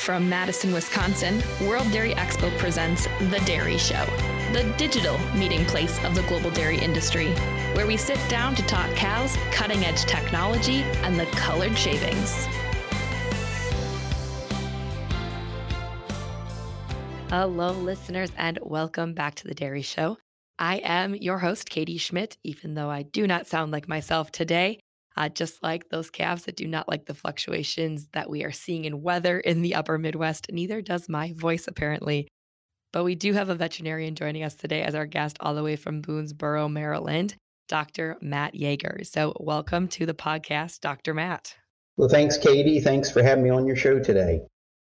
From Madison, Wisconsin, World Dairy Expo presents The Dairy Show, the digital meeting place of the global dairy industry, where we sit down to talk cows, cutting edge technology, and the colored shavings. Hello, listeners, and welcome back to The Dairy Show. I am your host, Katie Schmidt, even though I do not sound like myself today uh, just like those calves that do not like the fluctuations that we are seeing in weather in the upper Midwest. Neither does my voice, apparently. But we do have a veterinarian joining us today as our guest, all the way from Boonesboro, Maryland, Dr. Matt Iager. So, welcome to the podcast, Dr. Matt. Well, thanks, Katie. Thanks for having me on your show today.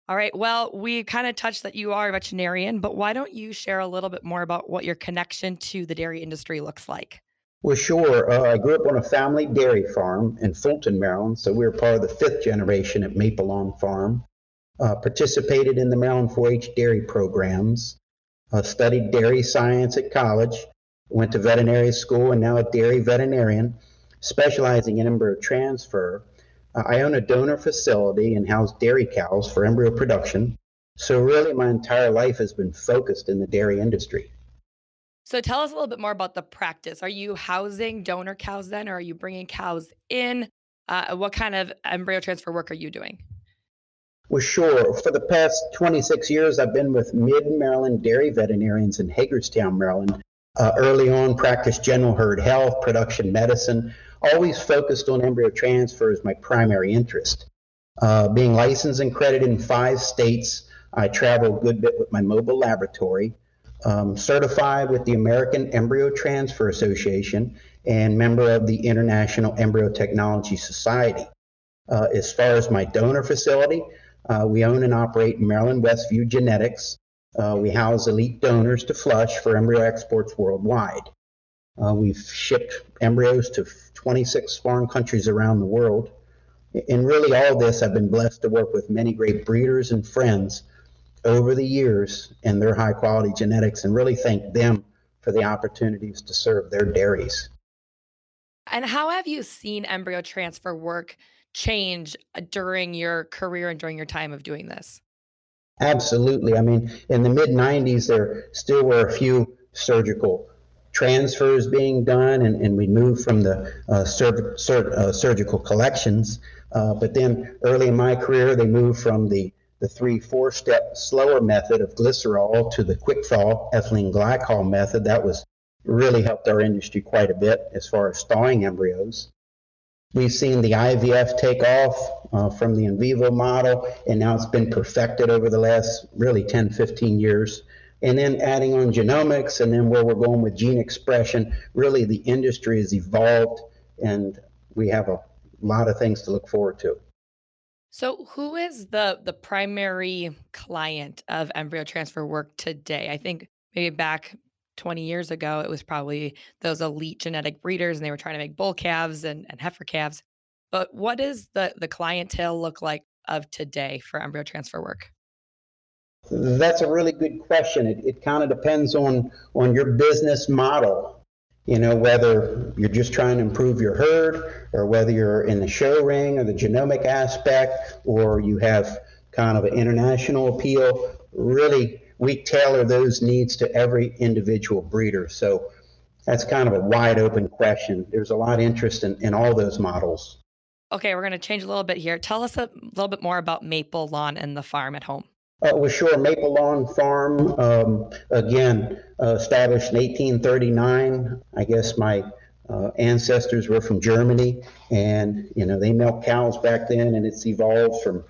All right. Well, we kind of touched that you are a veterinarian, but why don't you share a little bit more about what your connection to the dairy industry looks like? Well, sure. Uh, I grew up on a family dairy farm in Fulton, Maryland, so we were part of the fifth generation at Maple Lawn Farm. Uh, participated in the Maryland 4-H dairy programs. Uh, studied dairy science at college. Went to veterinary school and now a dairy veterinarian, specializing in embryo transfer. Uh, I own a donor facility and house dairy cows for embryo production. So really, my entire life has been focused in the dairy industry. So tell us a little bit more about the practice. Are you housing donor cows then, or are you bringing cows in? Uh, what kind of embryo transfer work are you doing? Well, sure. For the past 26 years, I've been with Mid Maryland Dairy Veterinarians in Hagerstown, Maryland. Uh, early on, practiced general herd health, production medicine, always focused on embryo transfer as my primary interest. Uh, being licensed and credited in five states, I travel a good bit with my mobile laboratory um, certified with the American Embryo Transfer Association and member of the International Embryo Technology Society. Uh, as far as my donor facility, uh, we own and operate Maryland Westview Genetics. Uh, we house elite donors to flush for embryo exports worldwide. Uh, we've shipped embryos to 26 foreign countries around the world. In really all this, I've been blessed to work with many great breeders and friends over the years and their high quality genetics and really thank them for the opportunities to serve their dairies. And how have you seen embryo transfer work change uh, during your career and during your time of doing this? Absolutely. I mean, in the mid 90s, there still were a few surgical transfers being done, and, and we moved from the uh, sur- sur- uh, surgical collections. Uh, but then early in my career, they moved from the the three four step slower method of glycerol to the quick thaw ethylene glycol method. That was really helped our industry quite a bit as far as thawing embryos. We've seen the IVF take off uh, from the in vivo model, and now it's been perfected over the last really 10, 15 years. And then adding on genomics, and then where we're going with gene expression, really the industry has evolved, and we have a lot of things to look forward to. So, who is the the primary client of embryo transfer work today? I think maybe back 20 years ago, it was probably those elite genetic breeders, and they were trying to make bull calves and, and heifer calves. But what does the the clientele look like of today for embryo transfer work? That's a really good question. It, it kind of depends on on your business model you know, whether you're just trying to improve your herd or whether you're in the show ring or the genomic aspect or you have kind of an international appeal, really, we tailor those needs to every individual breeder. So that's kind of a wide open question. There's a lot of interest in, in all those models. Okay, we're going to change a little bit here. Tell us a little bit more about Maple Lawn and the farm at home. Uh, was sure Maple Lawn Farm, um, again, uh, established in 1839. I guess my uh, ancestors were from Germany, and you know they milked cows back then, and it's evolved from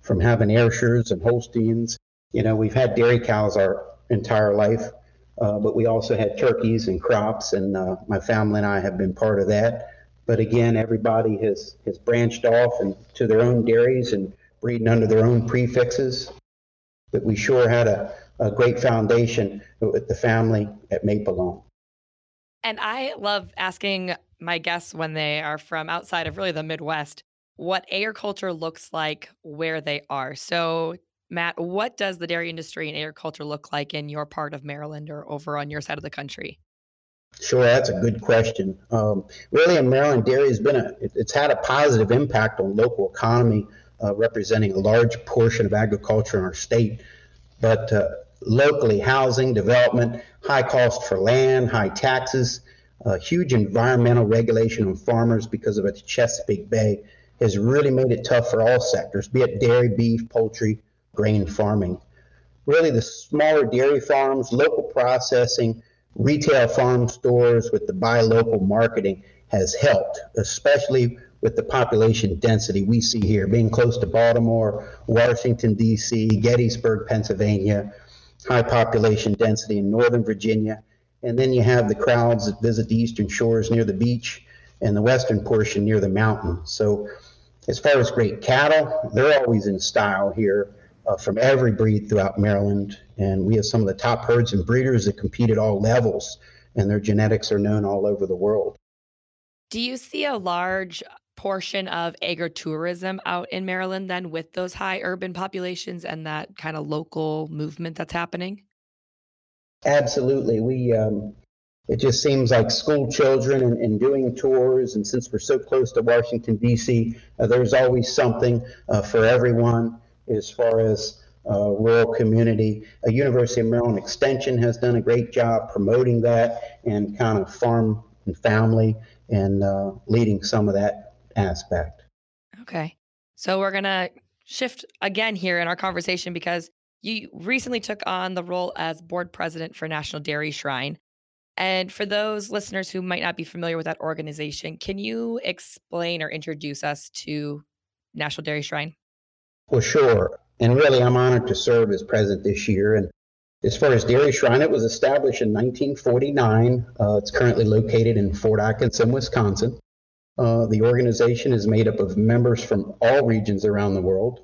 from having Ayrshires and Holsteins. You know, we've had dairy cows our entire life, uh, but we also had turkeys and crops, and uh, my family and I have been part of that. But again, everybody has has branched off and to their own dairies and breeding under their own prefixes but we sure had a, a great foundation with the family at Maple Lawn. And I love asking my guests when they are from outside of really the Midwest what agriculture looks like where they are. So, Matt, what does the dairy industry and agriculture look like in your part of Maryland or over on your side of the country? Sure, that's a good question. Um, really, in Maryland, dairy has been a it's had a positive impact on local economy uh, representing a large portion of agriculture in our state. But uh, locally, housing, development, high cost for land, high taxes, uh, huge environmental regulation on farmers because of its Chesapeake Bay has really made it tough for all sectors, be it dairy, beef, poultry, grain farming. Really, the smaller dairy farms, local processing, retail farm stores with the buy local marketing has helped, especially with the population density we see here, being close to Baltimore, Washington, D.C., Gettysburg, Pennsylvania, high population density in Northern Virginia. And then you have the crowds that visit the eastern shores near the beach and the western portion near the mountain. So, as far as great cattle, they're always in style here uh, from every breed throughout Maryland. And we have some of the top herds and breeders that compete at all levels, and their genetics are known all over the world. Do you see a large portion of agritourism out in Maryland then with those high urban populations and that kind of local movement that's happening? Absolutely. We um, it just seems like school children and, and, doing tours, and since we're so close to Washington D.C., uh, there's always something uh, for everyone as far as uh, rural community. A University of Maryland Extension has done a great job promoting that and kind of farm and family and uh, leading some of that aspect. Okay. So we're going to shift again here in our conversation because you recently took on the role as board president for National Dairy Shrine. And for those listeners who might not be familiar with that organization, can you explain or introduce us to National Dairy Shrine? Well, sure. And really, I'm honored to serve as president this year. And as far as Dairy Shrine, it was established in 1949. Uh, it's currently located in Fort Atkinson, Wisconsin. Uh, the organization is made up of members from all regions around the world.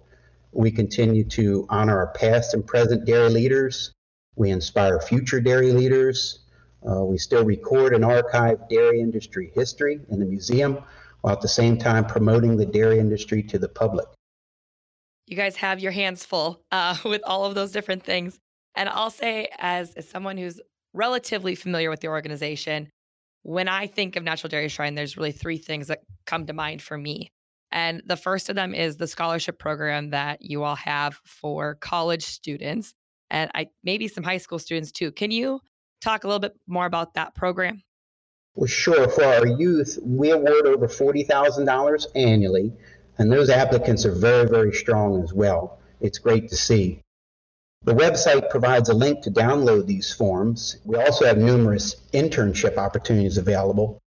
We continue to honor our past and present dairy leaders. We inspire future dairy leaders. Uh, we still record and archive dairy industry history in the museum while at the same time promoting the dairy industry to the public. You guys have your hands full uh, with all of those different things. And I'll say, as, as someone who's relatively familiar with the organization, when I think of National Dairy Shrine, there's really three things that come to mind for me. And the first of them is the scholarship program that you all have for college students and I maybe some high school students too. Can you talk a little bit more about that program? Well, sure. For our youth, we award over $40,000 annually, and those applicants are very, very strong as well. It's great to see. The website provides a link to download these forms. We also have numerous internship opportunities available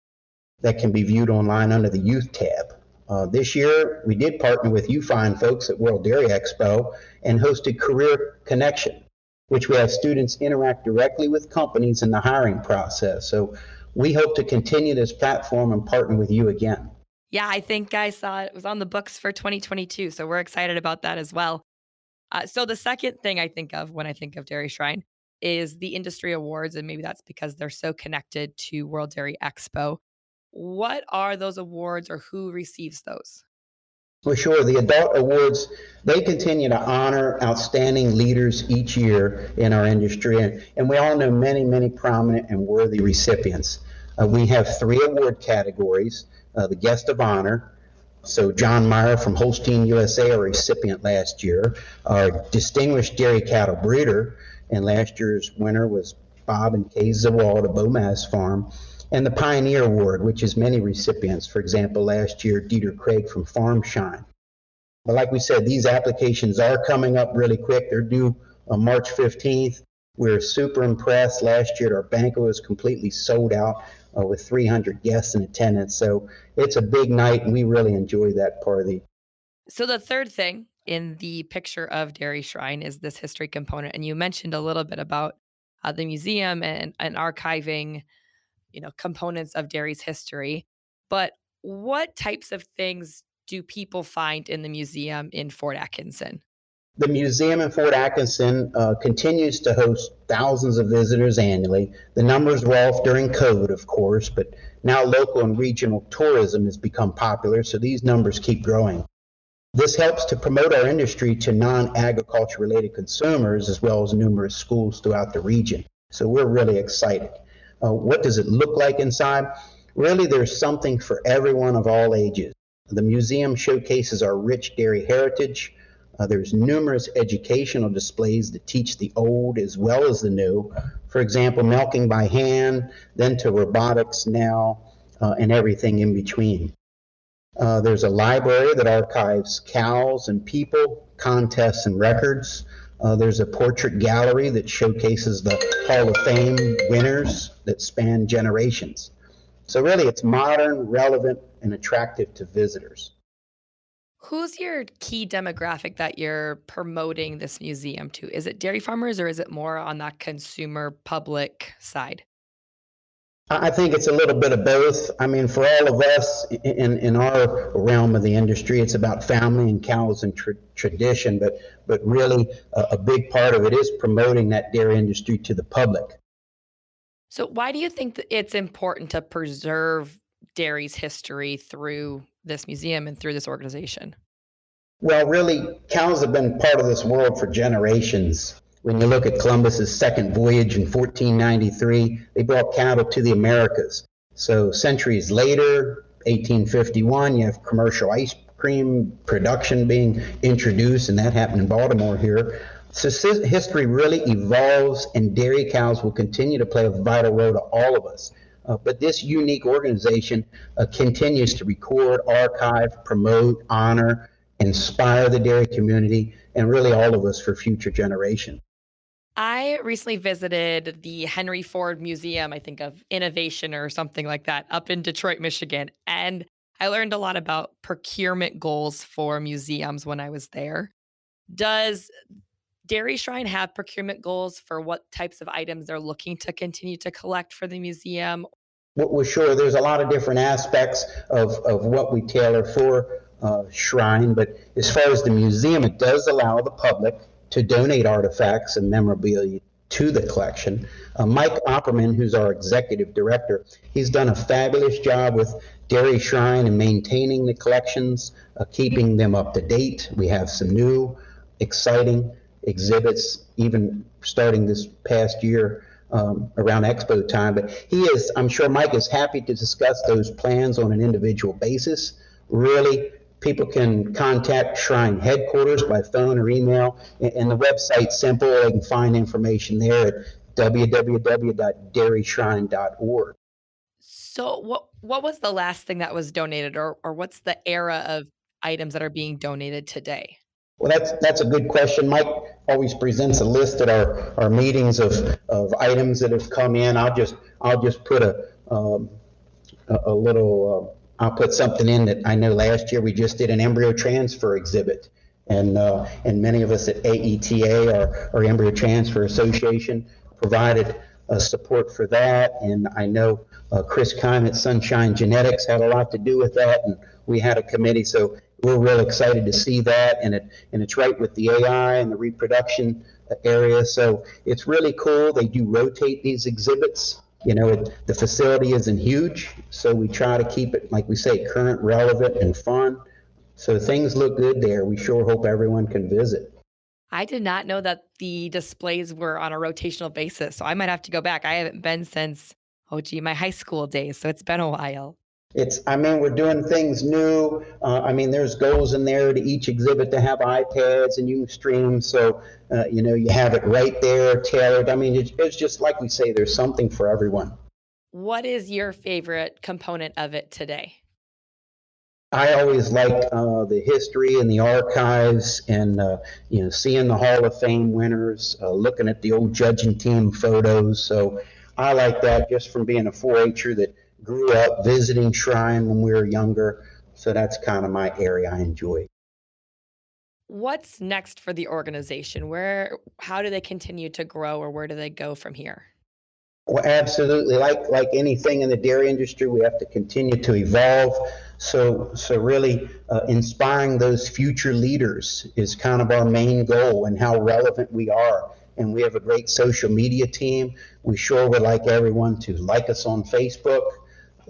that can be viewed online under the Youth tab. Uh, this year, we did partner with you fine folks at World Dairy Expo and hosted Career Connection, which we have students interact directly with companies in the hiring process. So we hope to continue this platform and partner with you again. Yeah, I think I saw it was on the books for 2022. So we're excited about that as well. Uh, so the second thing I think of when I think of Dairy Shrine is the industry awards. And maybe that's because they're so connected to World Dairy Expo. What are those awards or who receives those? For sure. The adult awards, they continue to honor outstanding leaders each year in our industry. And, and we all know many, many prominent and worthy recipients. Uh, we have three award categories uh, the guest of honor. So, John Meyer from Holstein, USA, a recipient last year. Our distinguished dairy cattle breeder, and last year's winner was Bob and Kay Zawald of Beaumass Farm and the Pioneer Award, which has many recipients. For example, last year, Dieter Krieg from Farmshine. But like we said, these applications are coming up really quick. They're due on March 15th. We're super impressed. Last year, our banquet was completely sold out uh, with 300 guests in attendance. So it's a big night, and we really enjoy that part of the. So the third thing in the picture of Dairy Shrine is this history component, and you mentioned a little bit about uh, the museum and, and archiving you know components of dairy's history but what types of things do people find in the museum in fort atkinson the museum in Fort Atkinson uh, continues to host thousands of visitors annually. The numbers were off during COVID, of course, but now local and regional tourism has become popular, so these numbers keep growing. This helps to promote our industry to non agriculture related consumers as well as numerous schools throughout the region. So we're really excited. Uh, what does it look like inside? Really, there's something for everyone of all ages. The museum showcases our rich dairy heritage. Uh, there's numerous educational displays that teach the old as well as the new. For example, milking by hand, then to robotics now, uh, and everything in between. Uh, there's a library that archives cows and people, contests and records. Uh, there's a portrait gallery that showcases the Hall of Fame winners that span generations. So, really, it's modern, relevant, and attractive to visitors. Who's your key demographic that you're promoting this museum to? Is it dairy farmers or is it more on that consumer public side? I think it's a little bit of both. I mean, for all of us in, in our realm of the industry, it's about family and cows and tra- tradition, but, but really a, a big part of it is promoting that dairy industry to the public. So, why do you think that it's important to preserve dairy's history through this museum and through this organization? Well, really, cows have been part of this world for generations. When you look at Columbus's second voyage in 1493, they brought cattle to the Americas. So centuries later, 1851, you have commercial ice cream production being introduced, and that happened in Baltimore here. So history really evolves, and dairy cows will continue to play a vital role to all of us. Uh, but this unique organization uh, continues to record, archive, promote, honor, inspire the dairy community, and really all of us for future generations. I recently visited the Henry Ford Museum, I think of innovation or something like that, up in Detroit, Michigan. And I learned a lot about procurement goals for museums when I was there. Does Dairy Shrine have procurement goals for what types of items they're looking to continue to collect for the museum? Well, sure. There's a lot of different aspects of, of what we tailor for uh, Shrine, but as far as the museum, it does allow the public to donate artifacts and memorabilia to the collection. Uh, Mike Opperman, who's our executive director, he's done a fabulous job with Dairy Shrine and maintaining the collections, uh, keeping them up to date. We have some new, exciting exhibits, even starting this past year um, around expo time. But he is, I'm sure Mike is happy to discuss those plans on an individual basis. Really People can contact Shrine headquarters by phone or email, and the website's simple. They can find information there at www.dairyshrine.org. So, what what was the last thing that was donated, or or what's the era of items that are being donated today? Well, that's that's a good question. Mike always presents a list at our, our meetings of, of items that have come in. I'll just I'll just put a um, a, a, little uh, I'll put something in that I know last year we just did an embryo transfer exhibit. And, uh, and many of us at AETA, our, our Embryo Transfer Association, provided uh, support for that. And I know uh, Chris Kime at Sunshine Genetics had a lot to do with that. And we had a committee. So we're real excited to see that. And, it, and it's right with the AI and the reproduction area. So it's really cool. They do rotate these exhibits. You know, it, the facility isn't huge, so we try to keep it, like we say, current, relevant, and fun. So things look good there. We sure hope everyone can visit. I did not know that the displays were on a rotational basis, so I might have to go back. I haven't been since, oh gee, my high school days, so it's been a while. It's, I mean, we're doing things new. Uh, I mean, there's goals in there to each exhibit to have iPads and you can stream. So, uh, you know, you have it right there, tailored. I mean, it's, it's just like we say, there's something for everyone. What is your favorite component of it today? I always like uh, the history and the archives, and uh, you know, seeing the Hall of Fame winners, uh, looking at the old judging team photos. So I like that just from being a 4-H'er that grew up visiting Shrine when we were younger. So that's kind of my area I enjoy. What's next for the organization? Where, how do they continue to grow, or where do they go from here? Well, absolutely. Like like anything in the dairy industry, we have to continue to evolve. So so really, uh, inspiring those future leaders is kind of our main goal, and how relevant we are. And we have a great social media team. We sure would like everyone to like us on Facebook,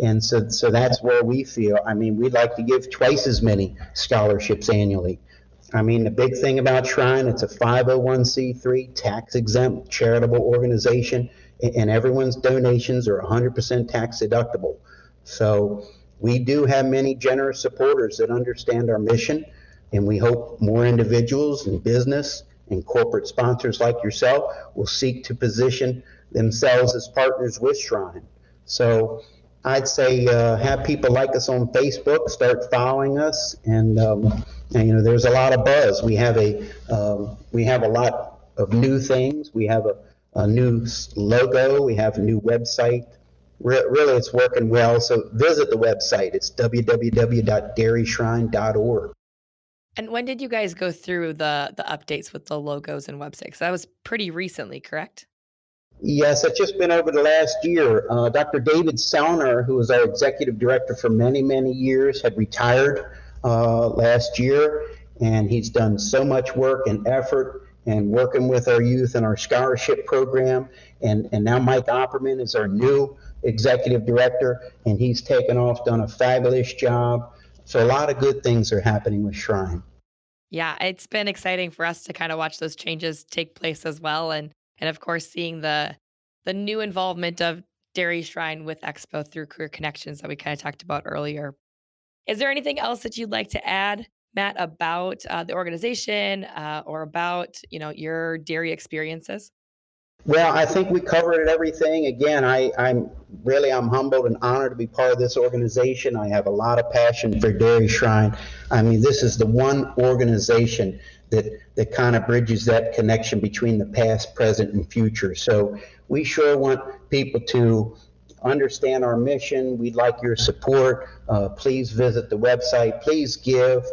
and so, so that's where we feel. I mean, we'd like to give twice as many scholarships annually. I mean, the big thing about Shrine, it's a 501c3 tax exempt charitable organization, and everyone's donations are 100% tax deductible. So, we do have many generous supporters that understand our mission, and we hope more individuals and business and corporate sponsors like yourself will seek to position themselves as partners with Shrine. So I'd say uh, have people like us on Facebook, start following us, and, um, and you know there's a lot of buzz. We have a um, we have a lot of new things. We have a, a new logo. We have a new website. Re- really, it's working well. So visit the website. It's www.dairyshrine.org. And when did you guys go through the the updates with the logos and websites? That was pretty recently, correct? Yes, it's just been over the last year. Uh, Dr. David Sellner, who was our executive director for many, many years, had retired uh, last year, and he's done so much work and effort and working with our youth and our scholarship program. And, and now Mike Opperman is our new executive director, and he's taken off, done a fabulous job. So a lot of good things are happening with Shrine. Yeah, it's been exciting for us to kind of watch those changes take place as well, and and of course seeing the the new involvement of Dairy Shrine with Expo through Career Connections that we kind of talked about earlier. Is there anything else that you'd like to add, Matt, about uh, the organization uh, or about you know your dairy experiences? Well, I think we covered everything. Again, I, I'm really I'm humbled and honored to be part of this organization. I have a lot of passion for Dairy Shrine. I mean, this is the one organization that that kind of bridges that connection between the past, present, and future. So we sure want people to understand our mission. We'd like your support. Uh, please visit the website. Please give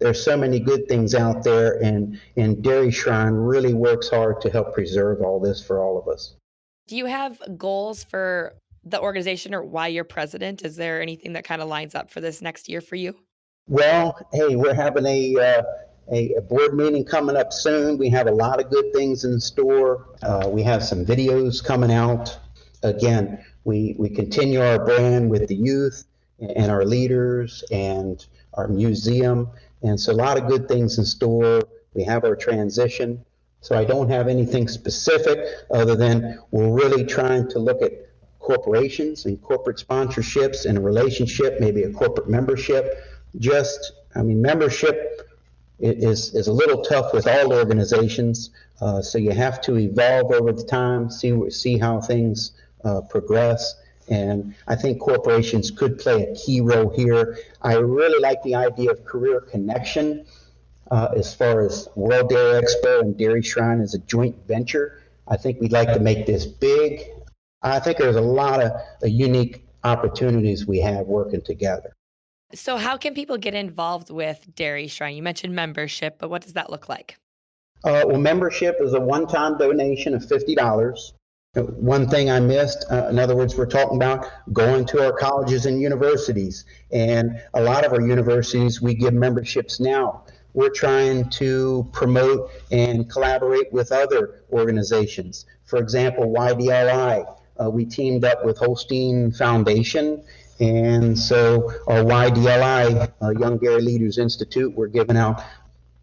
there's so many good things out there, and, and Dairy Shrine really works hard to help preserve all this for all of us. Do you have goals for the organization or why you're president? Is there anything that kind of lines up for this next year for you? Well, hey, we're having a, uh, a, a, board meeting coming up soon. We have a lot of good things in store. Uh, we have some videos coming out. Again, we, we continue our brand with the youth and our leaders and our museum. And so a lot of good things in store. We have our transition. So I don't have anything specific other than we're really trying to look at corporations and corporate sponsorships and a relationship, maybe a corporate membership. Just, I mean, membership is, is a little tough with all organizations. Uh, so you have to evolve over the time, see, see how things uh, progress. And I think corporations could play a key role here. I really like the idea of career connection uh, as far as World Dairy Expo and Dairy Shrine as a joint venture. I think we'd like to make this big. I think there's a lot of uh, unique opportunities we have working together. So, how can people get involved with Dairy Shrine? You mentioned membership, but what does that look like? Uh, well, membership is a one time donation of $50. One thing I missed, uh, in other words, we're talking about going to our colleges and universities. And a lot of our universities, we give memberships now. We're trying to promote and collaborate with other organizations. For example, YDLI, uh, we teamed up with Holstein Foundation. And so our YDLI, uh, Young Dairy Leaders Institute, we're giving out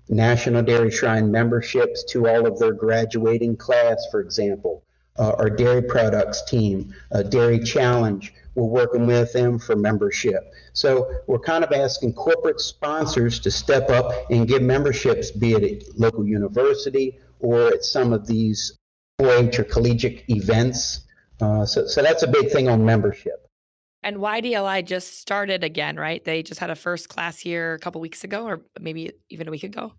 National Dairy Shrine memberships to all of their graduating class, for example uh, our dairy products team, uh, Dairy Challenge. We're working with them for membership. So we're kind of asking corporate sponsors to step up and give memberships, be it at local university or at some of these 4-H or collegiate events. Uh, so, so that's a big thing on membership. And YDLI just started again, right? They just had a first class here a couple weeks ago, or maybe even a week ago.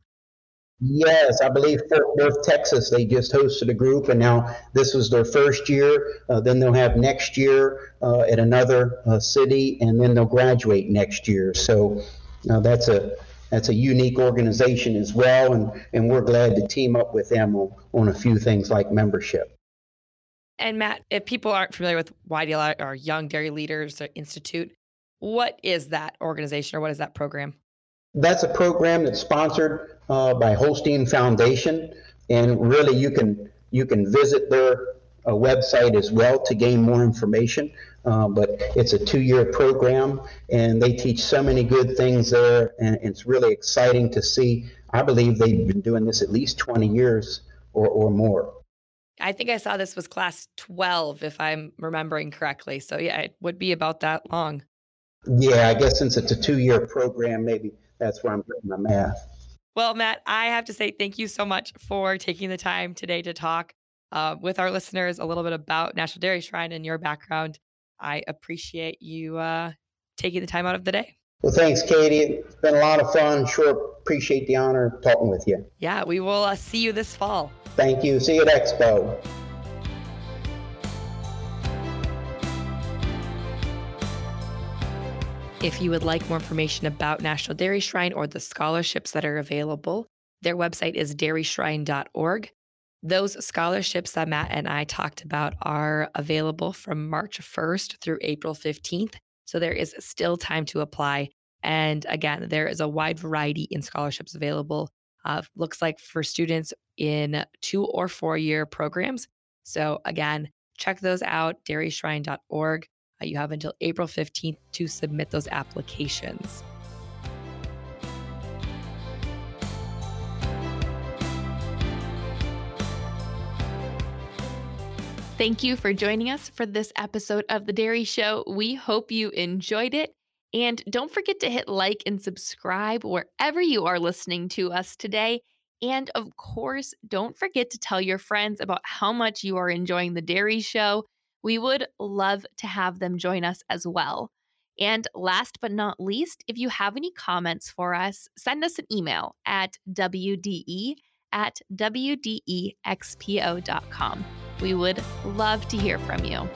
Yes, I believe Fort Worth, Texas, they just hosted a group, and now this was their first year. Uh, then they'll have next year uh, at another uh, city, and then they'll graduate next year. So uh, that's a that's a unique organization as well, and, and we're glad to team up with them on, on a few things like membership. And Matt, if people aren't familiar with YDLI or Young Dairy Leaders Institute, what is that organization or what is that program? That's a program that's sponsored uh, by Holstein Foundation, and really you can you can visit their uh, website as well to gain more information. Uh, but it's a two-year program, and they teach so many good things there, and it's really exciting to see. I believe they've been doing this at least 20 years or, or more. I think I saw this was class 12, if I'm remembering correctly. So yeah, it would be about that long. Yeah, I guess since it's a two year program, maybe that's where I'm getting my math. Well, Matt, I have to say thank you so much for taking the time today to talk uh, with our listeners a little bit about National Dairy Shrine and your background. I appreciate you uh, taking the time out of the day. Well, thanks, Katie. It's been a lot of fun. Sure appreciate the honor talking with you. Yeah, we will uh, see you this fall. Thank you. See you at Expo. If you would like more information about National Dairy Shrine or the scholarships that are available, their website is dairyshrine.org. Those scholarships that Matt and I talked about are available from March 1st through April 15th. So there is still time to apply. And again, there is a wide variety in scholarships available. Uh, looks like for students in two or four year programs. So again, check those out, dairyshrine.org. Uh, you have until April 15th to submit those applications. Thank you for joining us for this episode of The Dairy Show. We hope you enjoyed it. And don't forget to hit like and subscribe wherever you are listening to us today. And of course, don't forget to tell your friends about how much you are enjoying The Dairy Show we would love to have them join us as well. And last but not least, if you have any comments for us, send us an email at WDE at WDEXPO.com. We would love to hear from you.